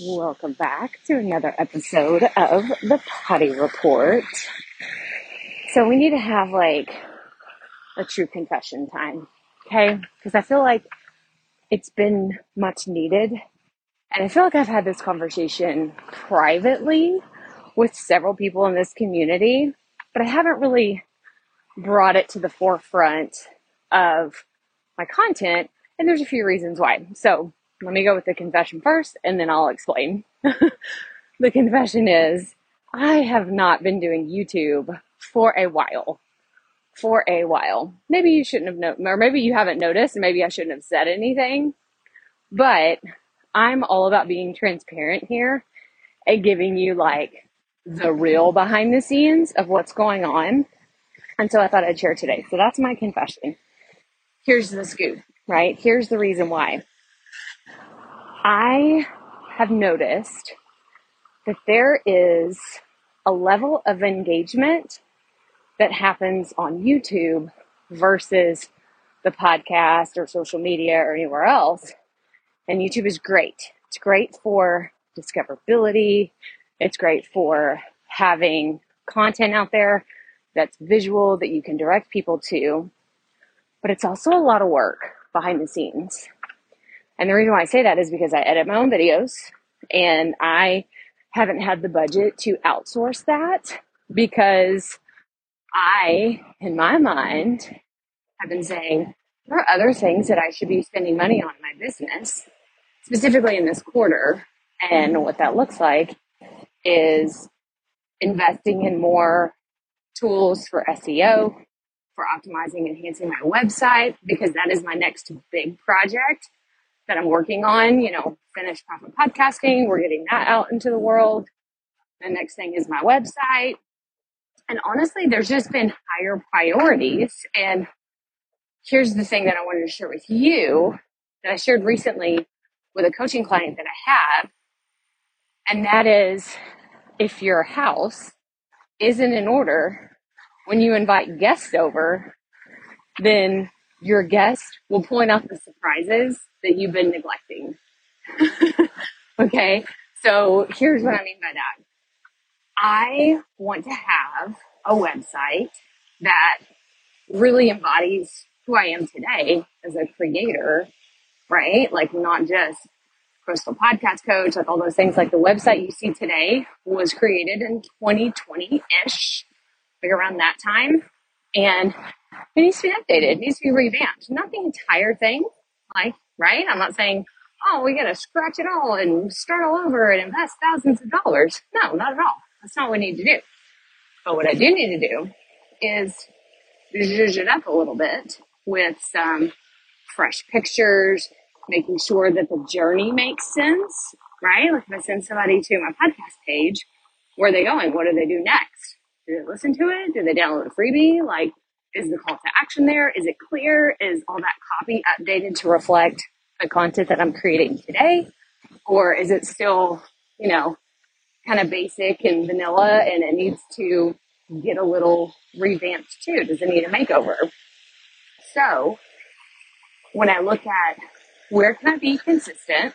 Welcome back to another episode of the Potty Report. So, we need to have like a true confession time, okay? Because I feel like it's been much needed. And I feel like I've had this conversation privately with several people in this community, but I haven't really brought it to the forefront of my content. And there's a few reasons why. So, let me go with the confession first and then I'll explain. the confession is I have not been doing YouTube for a while. For a while. Maybe you shouldn't have known, or maybe you haven't noticed, and maybe I shouldn't have said anything. But I'm all about being transparent here and giving you like the real behind the scenes of what's going on. And so I thought I'd share today. So that's my confession. Here's the scoop, right? Here's the reason why. I have noticed that there is a level of engagement that happens on YouTube versus the podcast or social media or anywhere else. And YouTube is great. It's great for discoverability. It's great for having content out there that's visual that you can direct people to. But it's also a lot of work behind the scenes. And the reason why I say that is because I edit my own videos and I haven't had the budget to outsource that because I, in my mind, have been saying there are other things that I should be spending money on in my business, specifically in this quarter. And what that looks like is investing in more tools for SEO, for optimizing, and enhancing my website, because that is my next big project that I'm working on, you know, finish profit podcasting. We're getting that out into the world. The next thing is my website. And honestly, there's just been higher priorities. And here's the thing that I wanted to share with you that I shared recently with a coaching client that I have. And that is if your house isn't in order when you invite guests over, then your guest will point out the surprises that you've been neglecting. okay, so here's what I mean by that. I want to have a website that really embodies who I am today as a creator, right? Like not just Crystal Podcast Coach, like all those things. Like the website you see today was created in 2020 ish, like around that time. And it needs to be updated, it needs to be revamped. Not the entire thing, like right? I'm not saying, oh, we got to scratch it all and start all over and invest thousands of dollars. No, not at all. That's not what we need to do. But what I do need to do is zhuzh it up a little bit with some fresh pictures, making sure that the journey makes sense, right? Like if I send somebody to my podcast page, where are they going? What do they do next? Do they listen to it? Do they download a freebie? Like, is the call to action there? Is it clear? Is all that copy updated to reflect the content that I'm creating today? Or is it still, you know, kind of basic and vanilla and it needs to get a little revamped too? Does it need a makeover? So when I look at where can I be consistent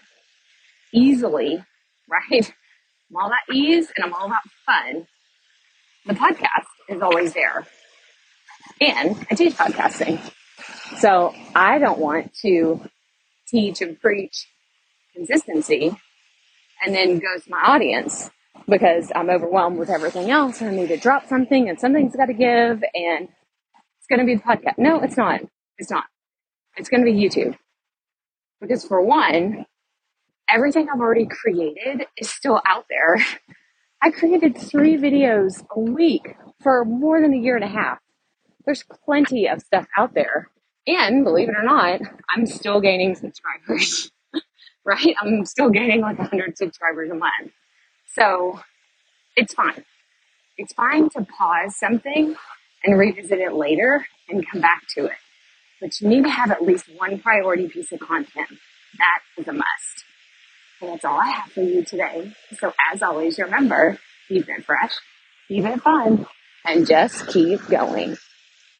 easily, right? I'm all about ease and I'm all about fun. The podcast is always there and I teach podcasting. So I don't want to teach and preach consistency and then go to my audience because I'm overwhelmed with everything else and I need to drop something and something's got to give and it's going to be the podcast. No, it's not. It's not. It's going to be YouTube. Because for one, everything I've already created is still out there. I created three videos a week for more than a year and a half there's plenty of stuff out there. And believe it or not, I'm still gaining subscribers, right? I'm still gaining like 100 subscribers a month. So it's fine. It's fine to pause something and revisit it later and come back to it. But you need to have at least one priority piece of content. That is a must. And that's all I have for you today. So as always, remember, keep it fresh, keep it fun, and just keep going.